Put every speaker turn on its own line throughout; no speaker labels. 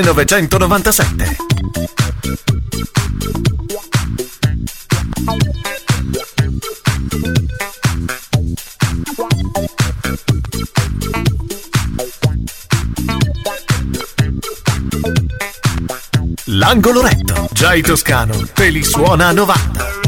1997. L'angolo retto, Giai Toscano, te li suona a 90.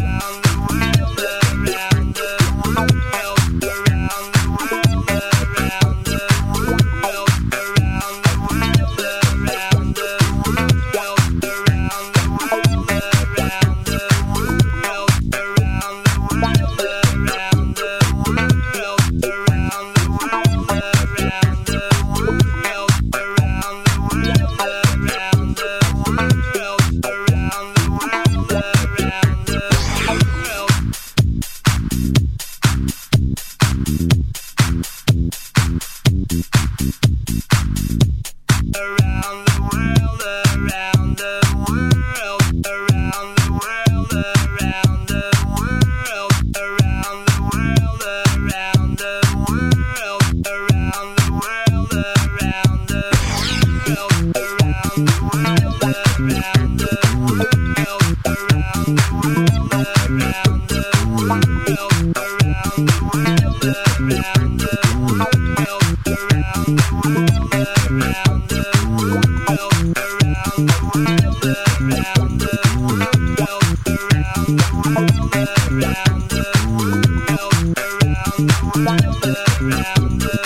around.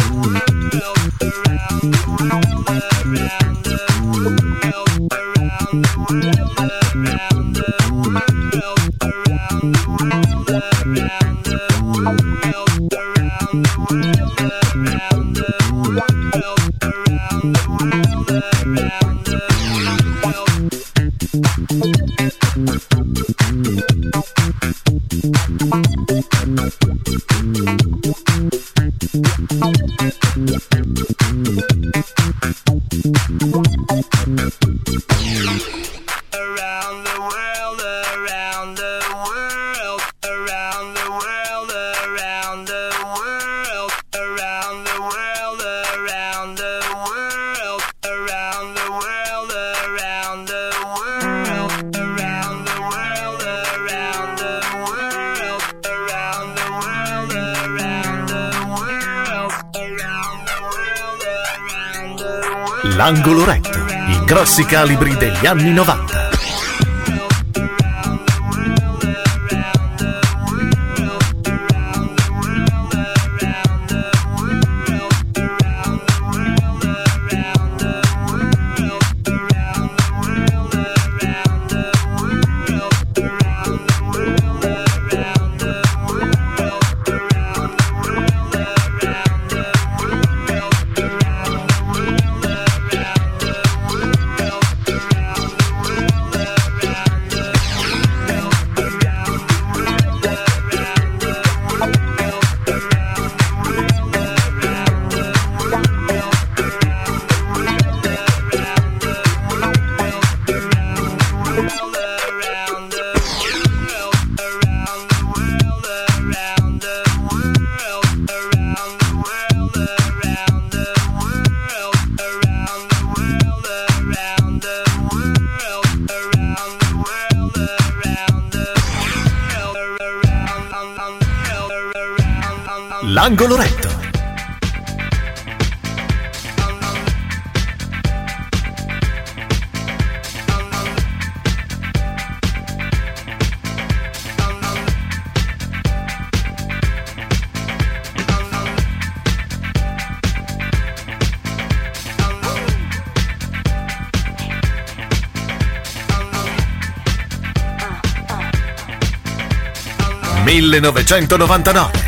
Angolo Retto, i grossi calibri degli anni 90. Angolo Retto. 1999.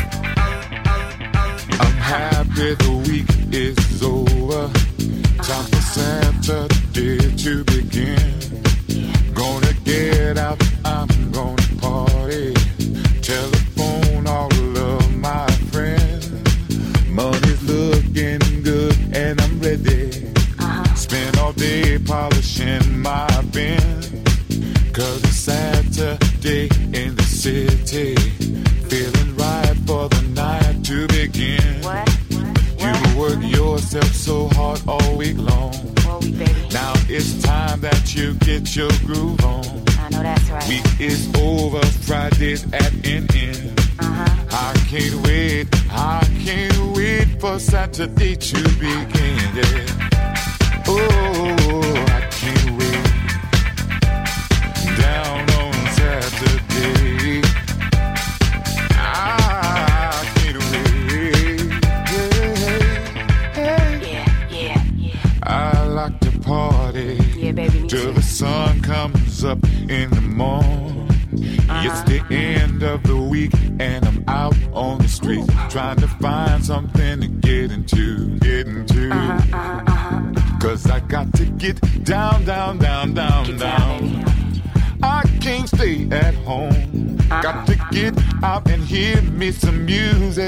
Comes up in the morning. It's uh-huh. the end of the week and I'm out on the street trying to find something to get into, get into. Uh-huh, uh-huh, Cause I got to get down, down, down, down, down.
down.
I can't stay at home. Got to get out and hear me some music.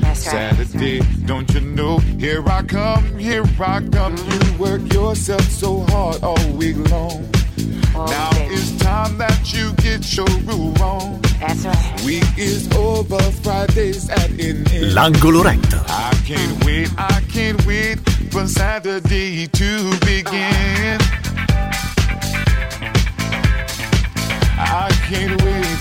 That's right, that's
Saturday, don't you know? Here I come, here I come. Mm-hmm. You work yourself so hard all week long.
Oh,
now
baby.
it's time that you get your groove on.
That's right.
Week is over, Fridays at an end.
L'angolo retto.
I can't wait, I can't wait for Saturday to begin. I can't wait,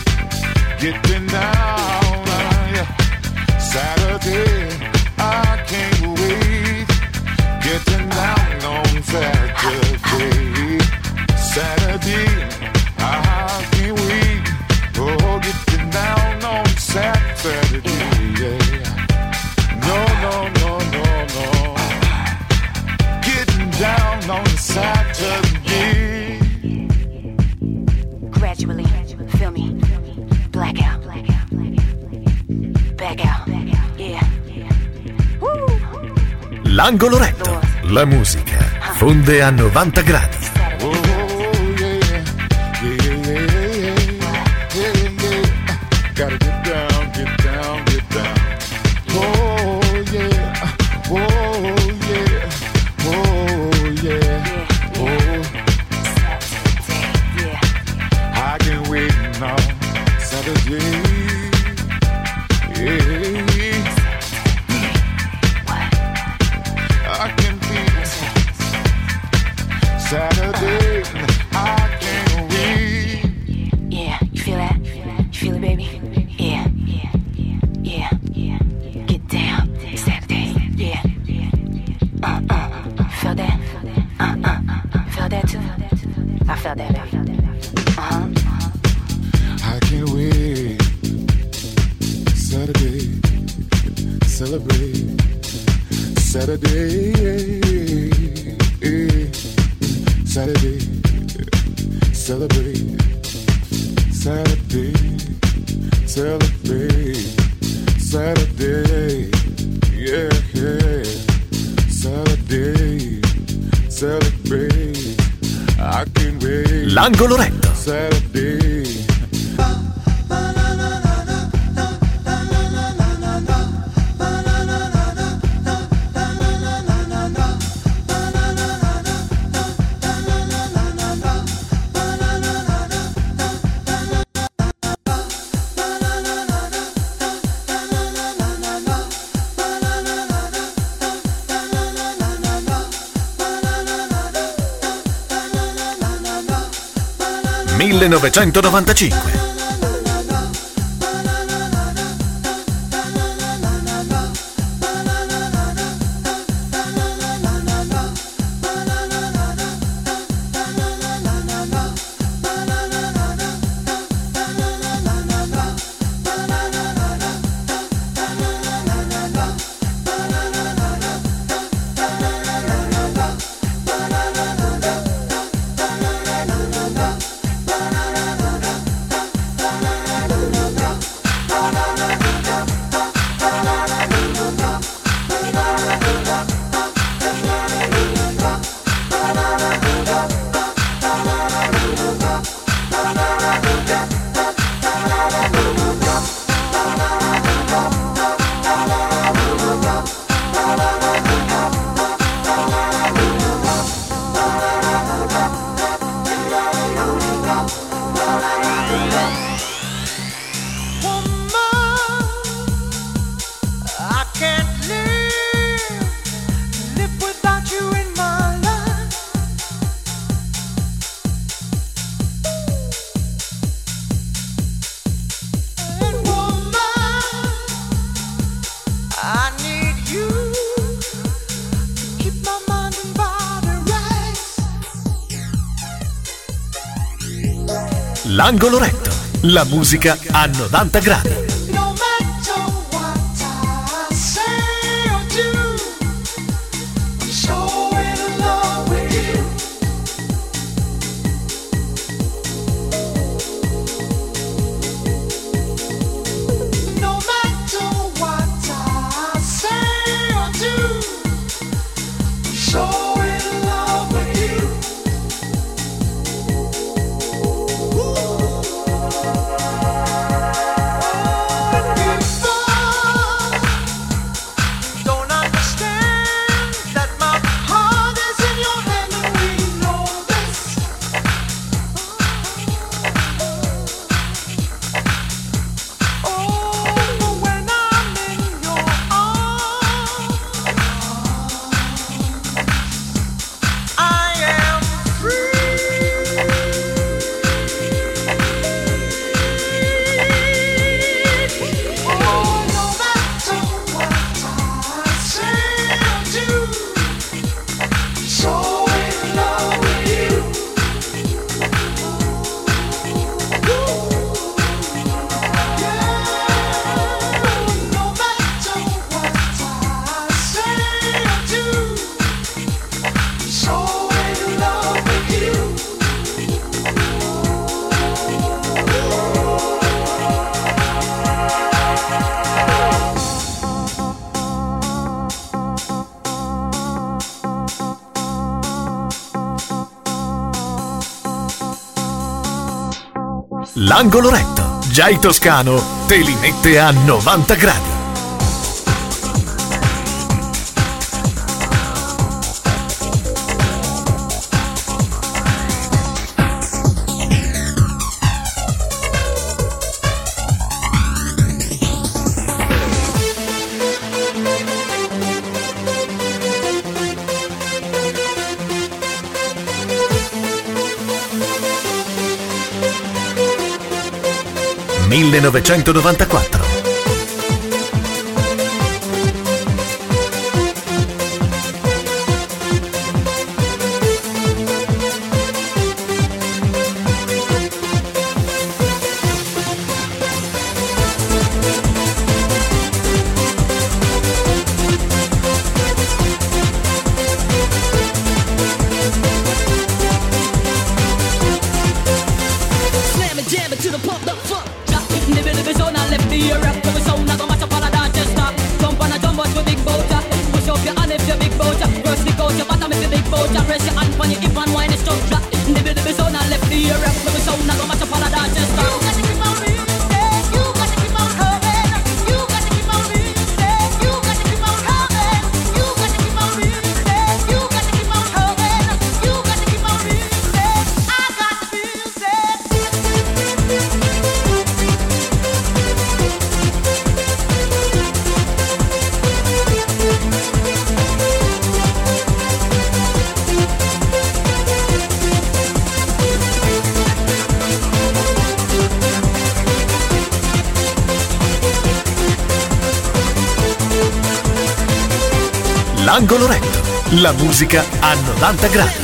getting down. uh. Saturday, I can't wait, getting down on Saturday. Saturday, I can't wait, oh, getting down on Saturday. Yeah. No, no, no, no, no. Getting down on Saturday.
Gradually, feel me. Blackout. Back out. Yeah. Woo.
L'angolo retto. La musica fonde a 90 gradi. 1995.
L'angolo retto. La musica a 90 gradi. l'angolo retto. Già Toscano te li mette a 90 gradi. 1994. musica a 90 gradi.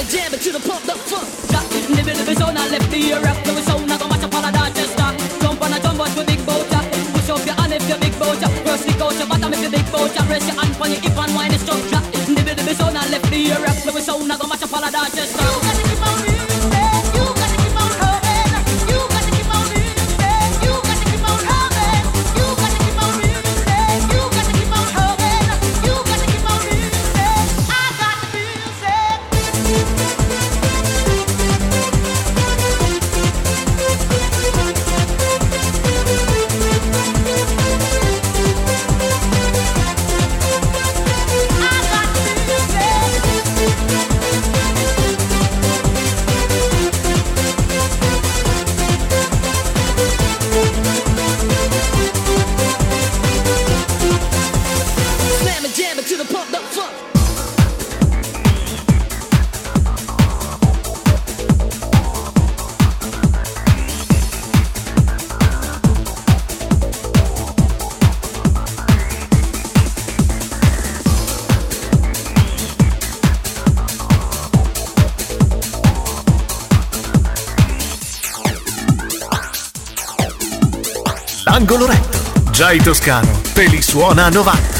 Dai Toscano, te suona 90.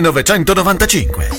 1995.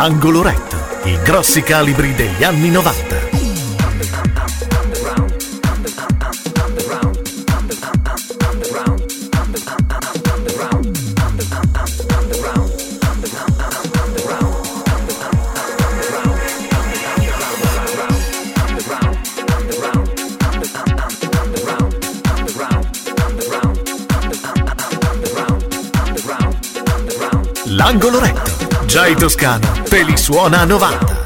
L'angolo retto, i grossi calibri degli anni 90. L'angolo retto Jai Toscano te li a 90.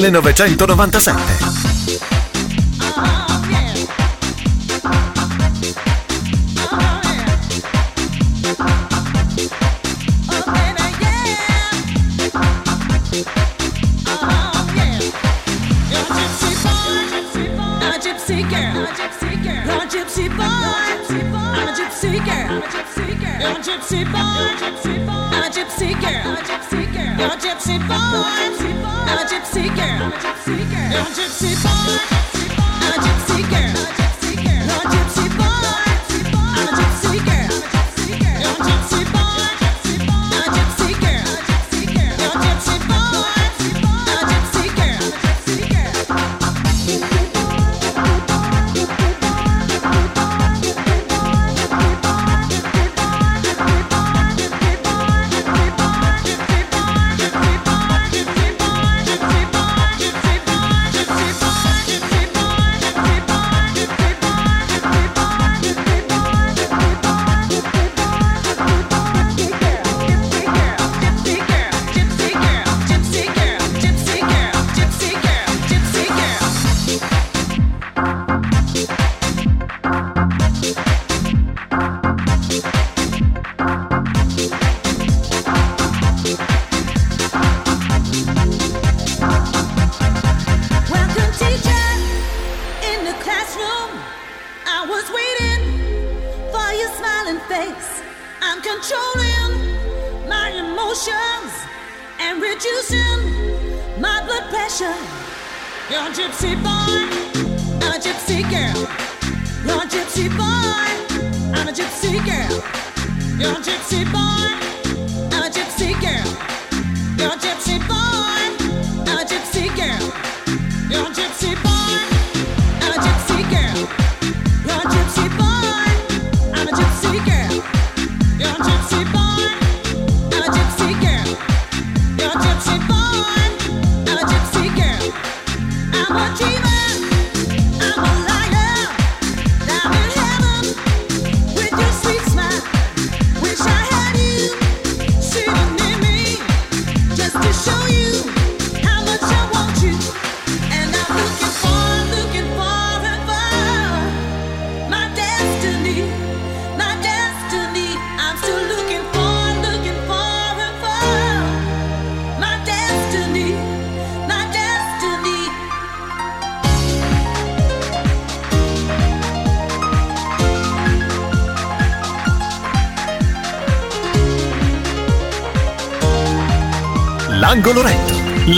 1997. You're a gypsy boy, I'm a gypsy girl. You're a gypsy boy, I'm a gypsy girl. You're a gypsy boy.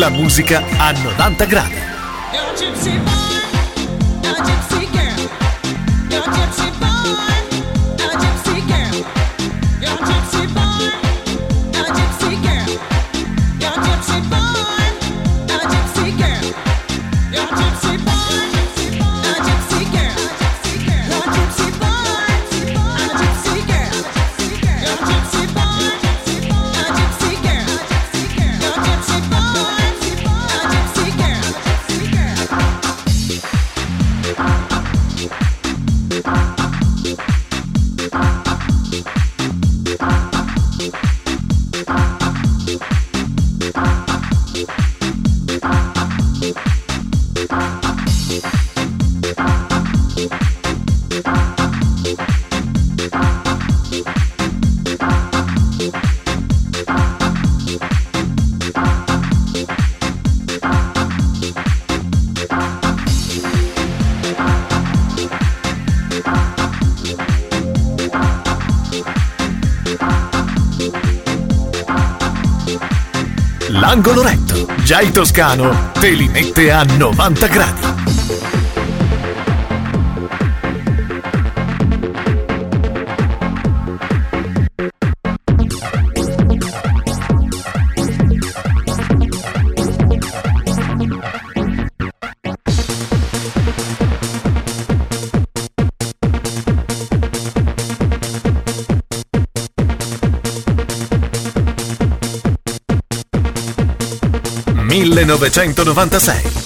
la musica a 90 gradi. angolo retto. Già il toscano te li mette a 90 gradi. 1996.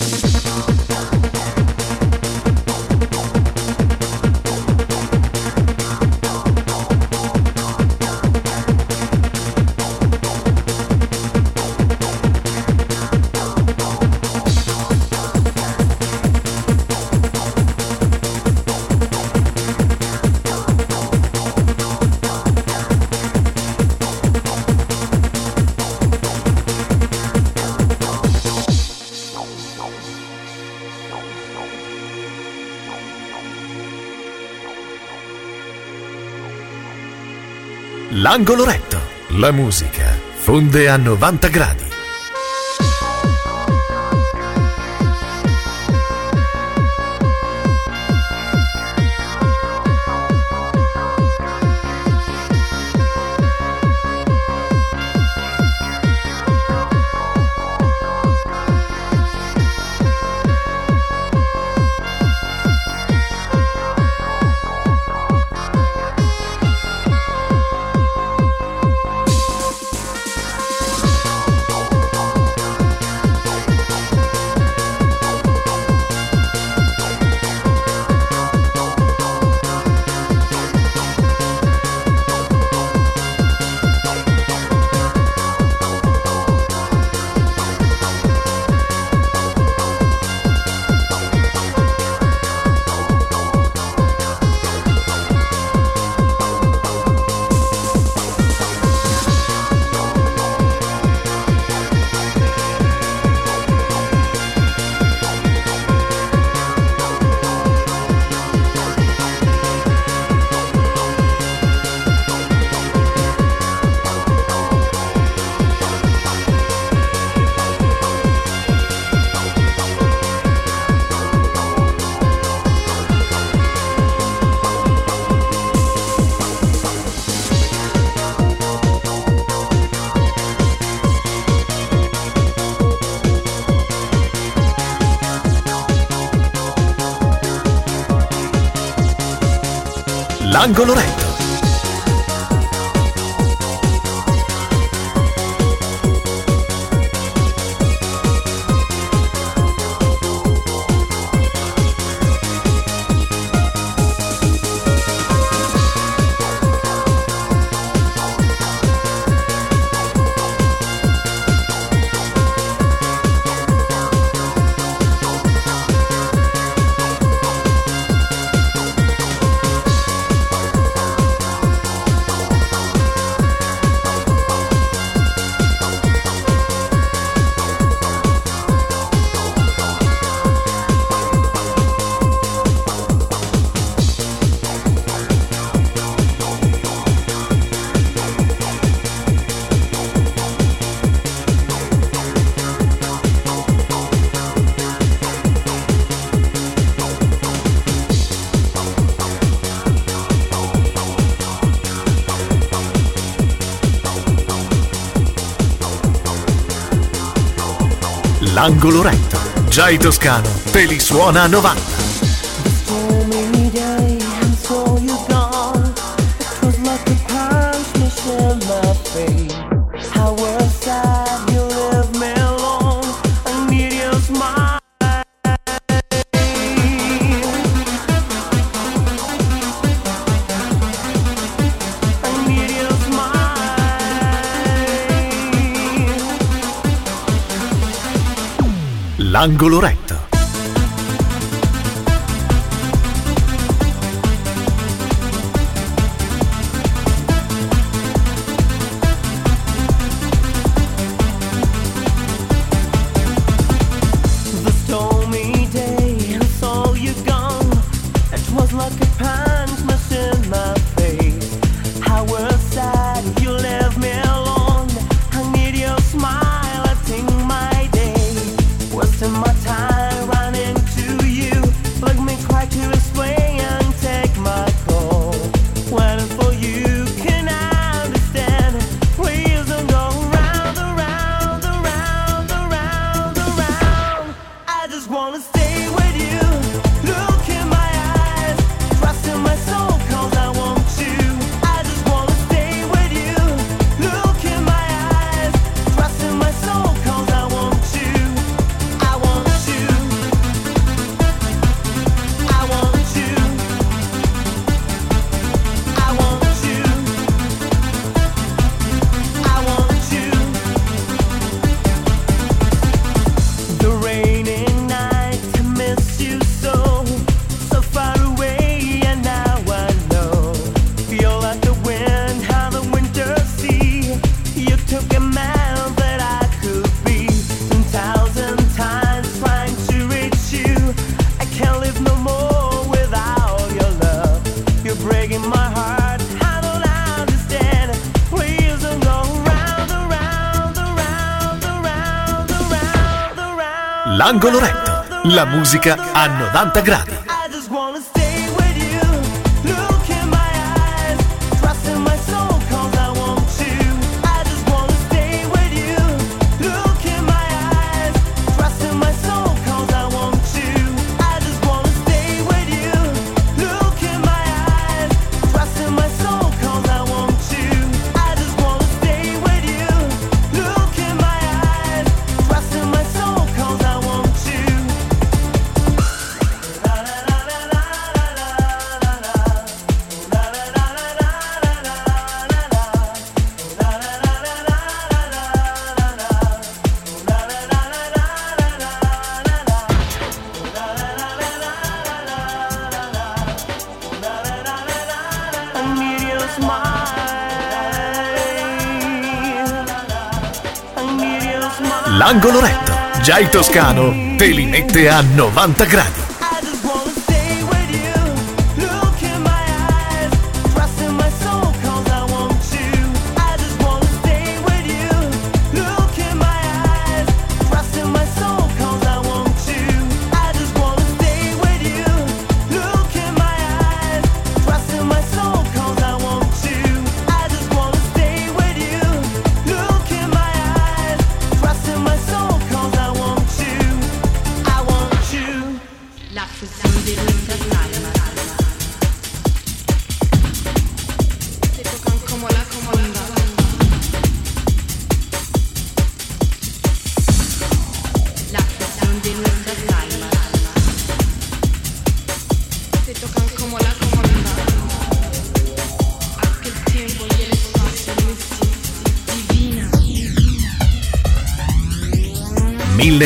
Angolo Retto. La musica fonde a 90 gradi.
L'angolo retto. Angolo Retto. Giai Toscano, te suona 90. L'angolo retto. Coloretto. La musica a 90 gradi. Dai Toscano te li mette a 90 gradi.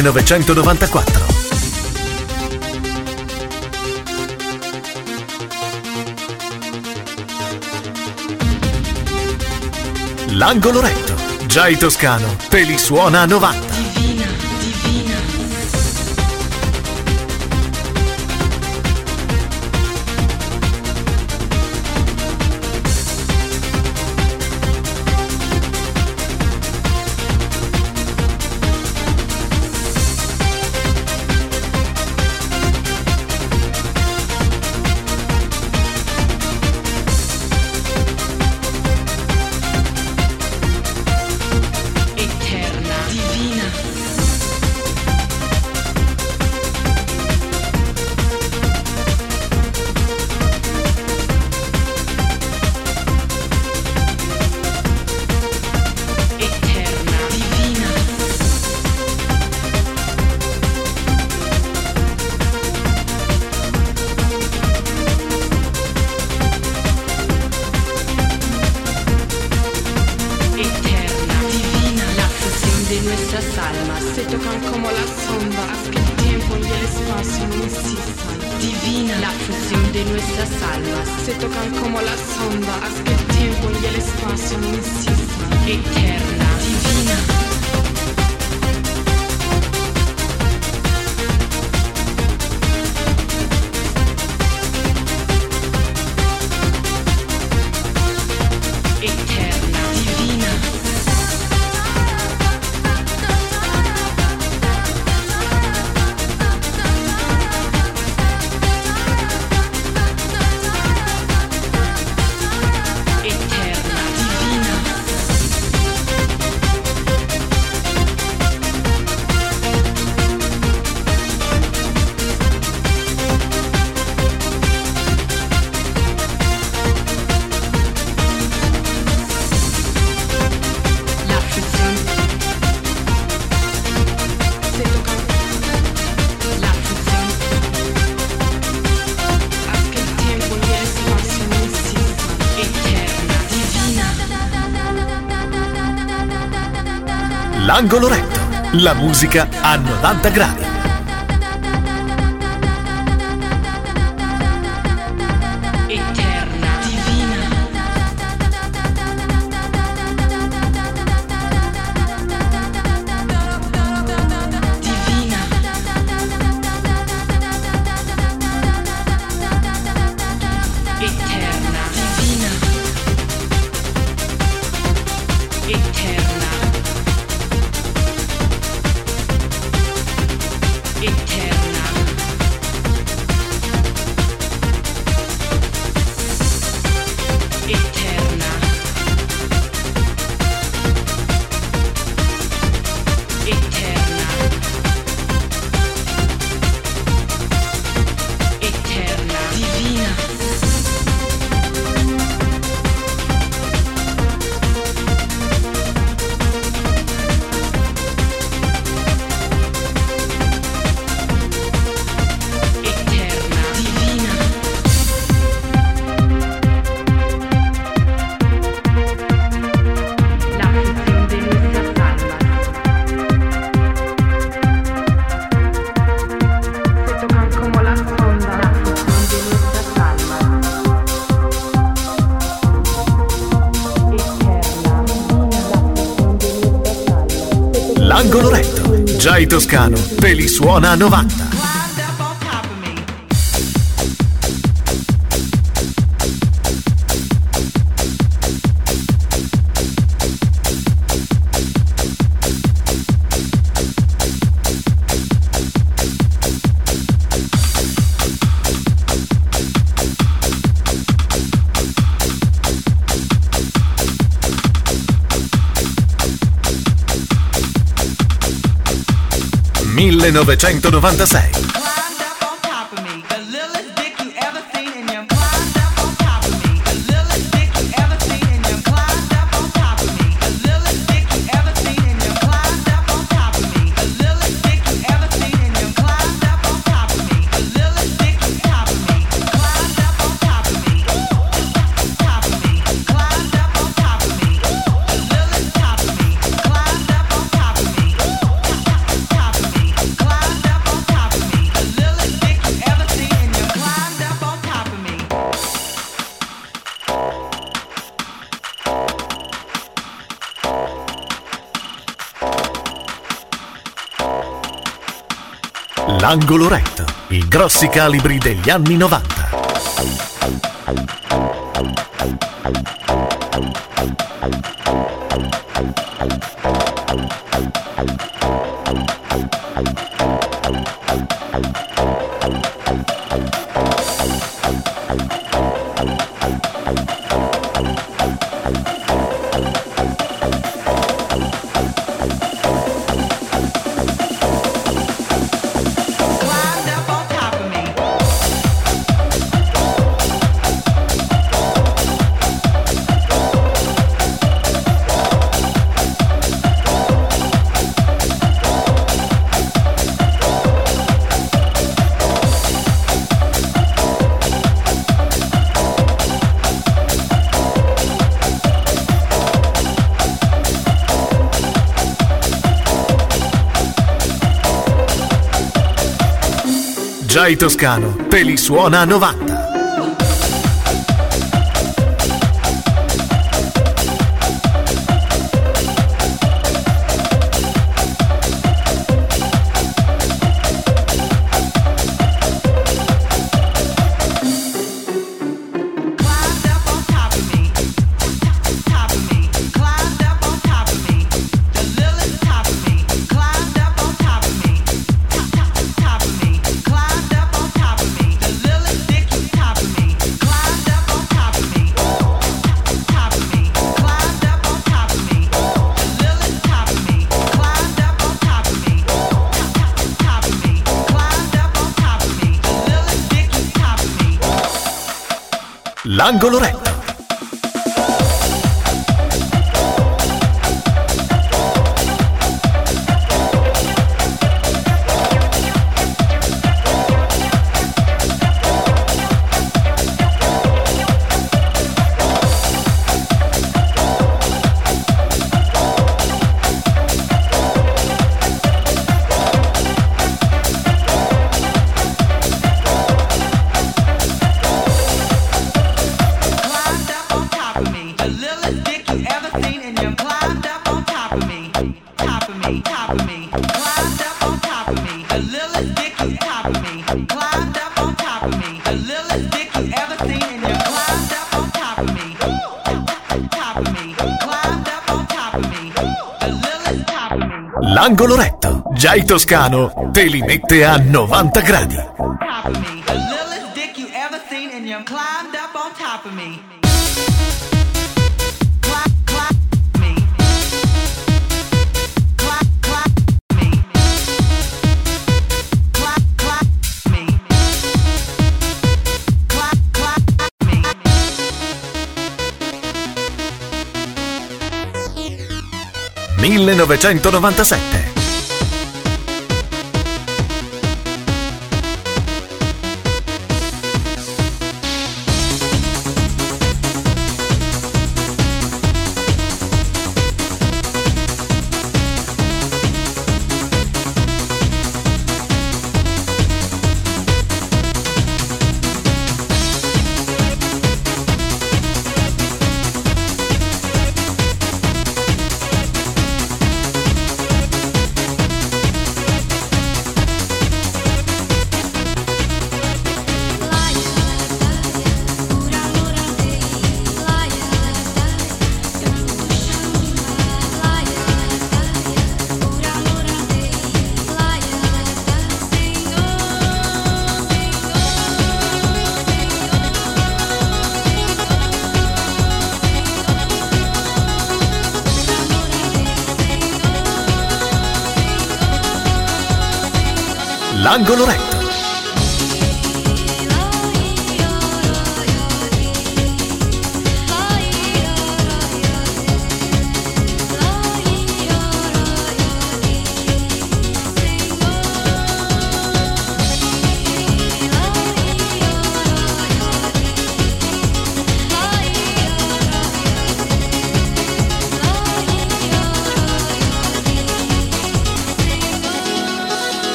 1994. L'angolo retto. Già il toscano te suona a 90.
la
musica a 90 gradi. DJ Toscano te suona 90.
1996. Angolo Retto, i grossi calibri degli anni 90. Thank Toscano te suona a 90.
Angolo Rap.
L'angolo retto, già il toscano te li mette a 90 gradi. 1997. L'angolo retto.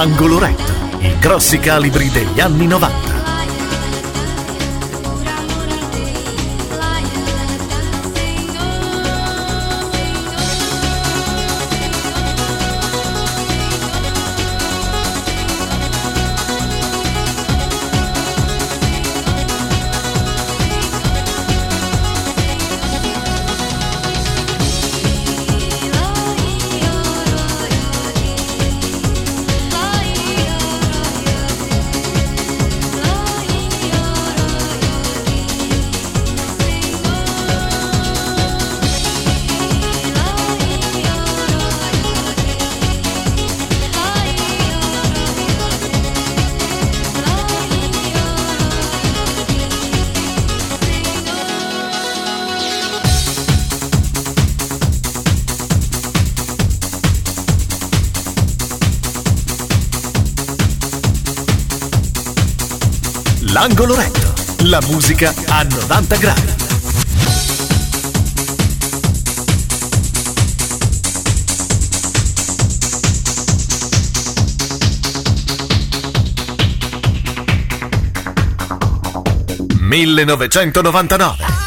L'angolo retto. I grossi calibri degli anni 90. L'angolo retto. La musica a 90 gradi. (1999)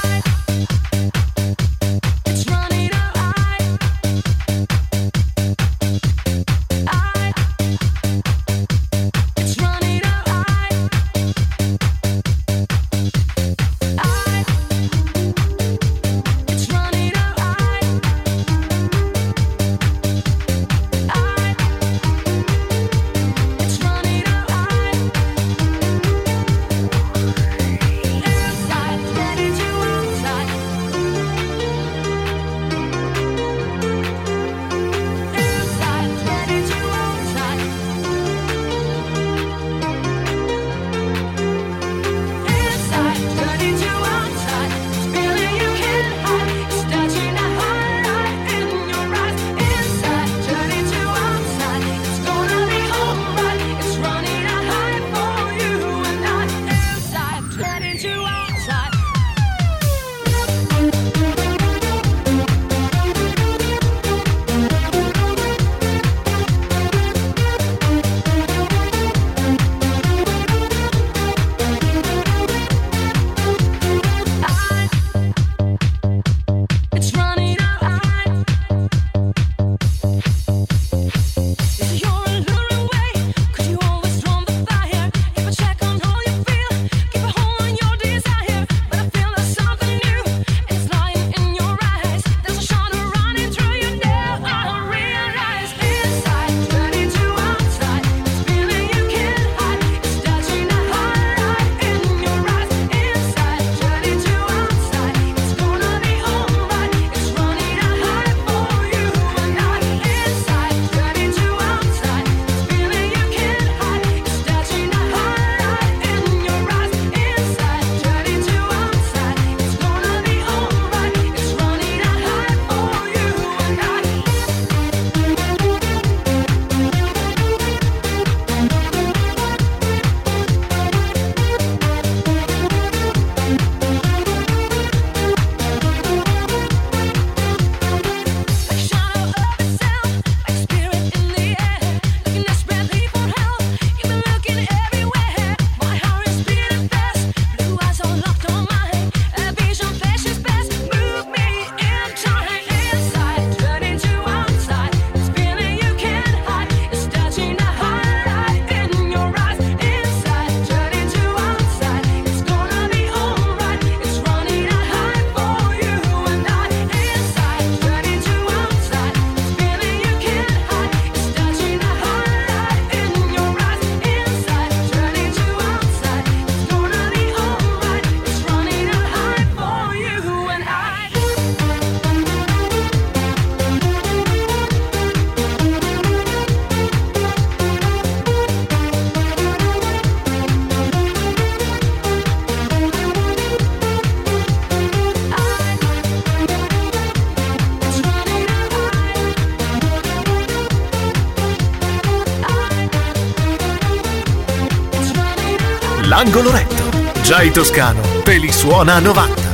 Loretto. in Toscano te suona 90.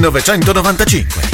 1995.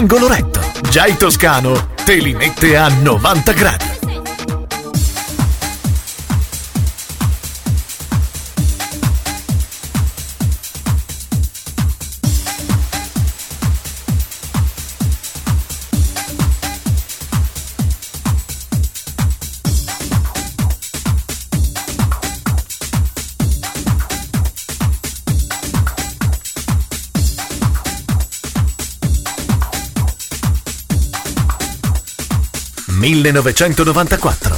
angolo retto. Già il toscano te li mette a 90 gradi. 1994.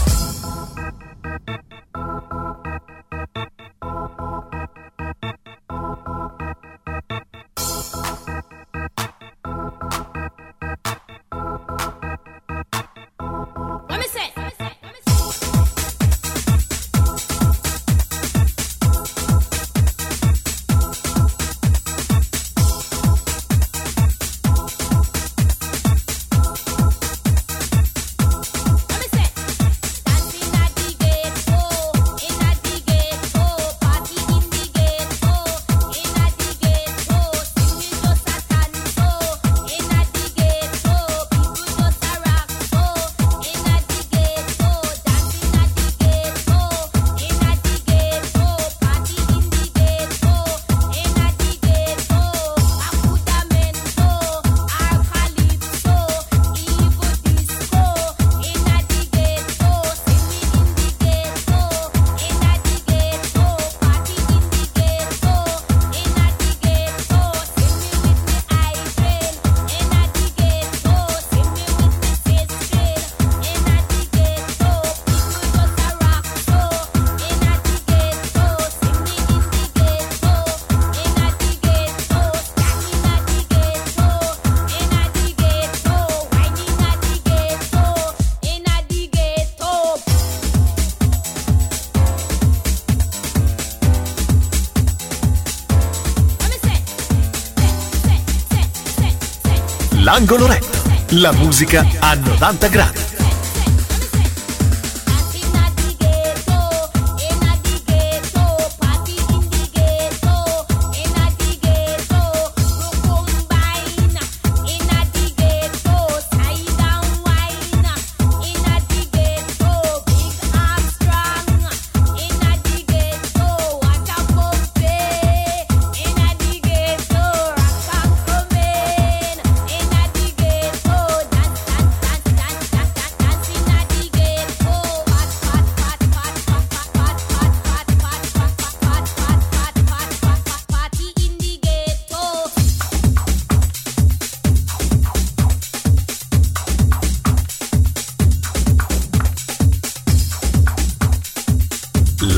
L'angolo retto. La musica a 90 gradi.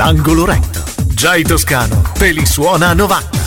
L'angolo retto. Jai Toscano te suona a 90.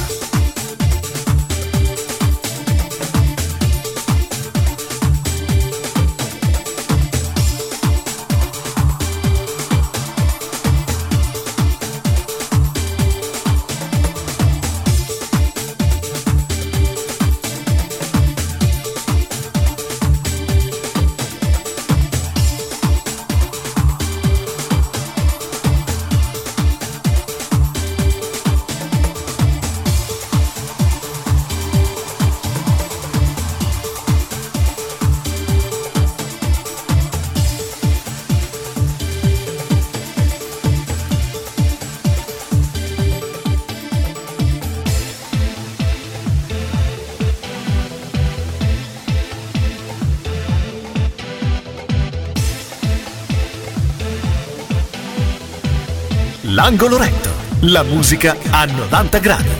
L'angolo retto. La musica a 90 gradi.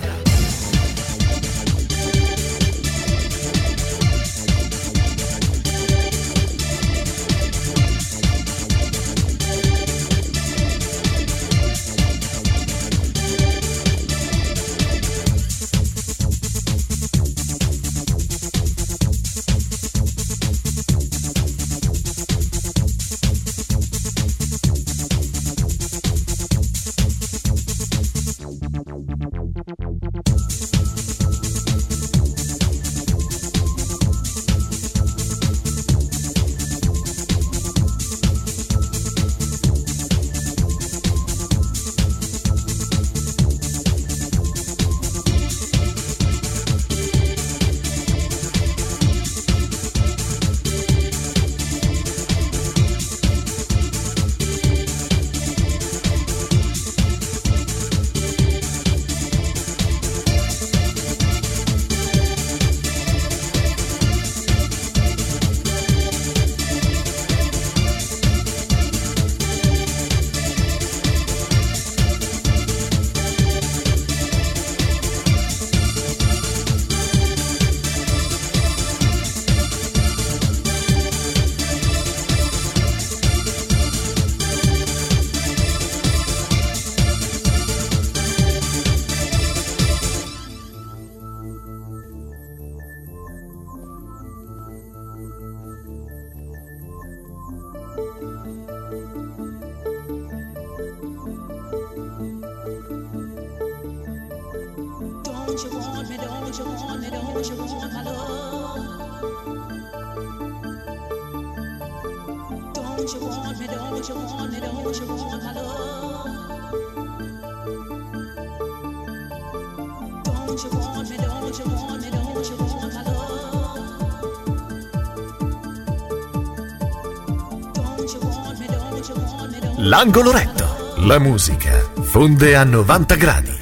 L'angolo retto. La musica fonde a 90 gradi.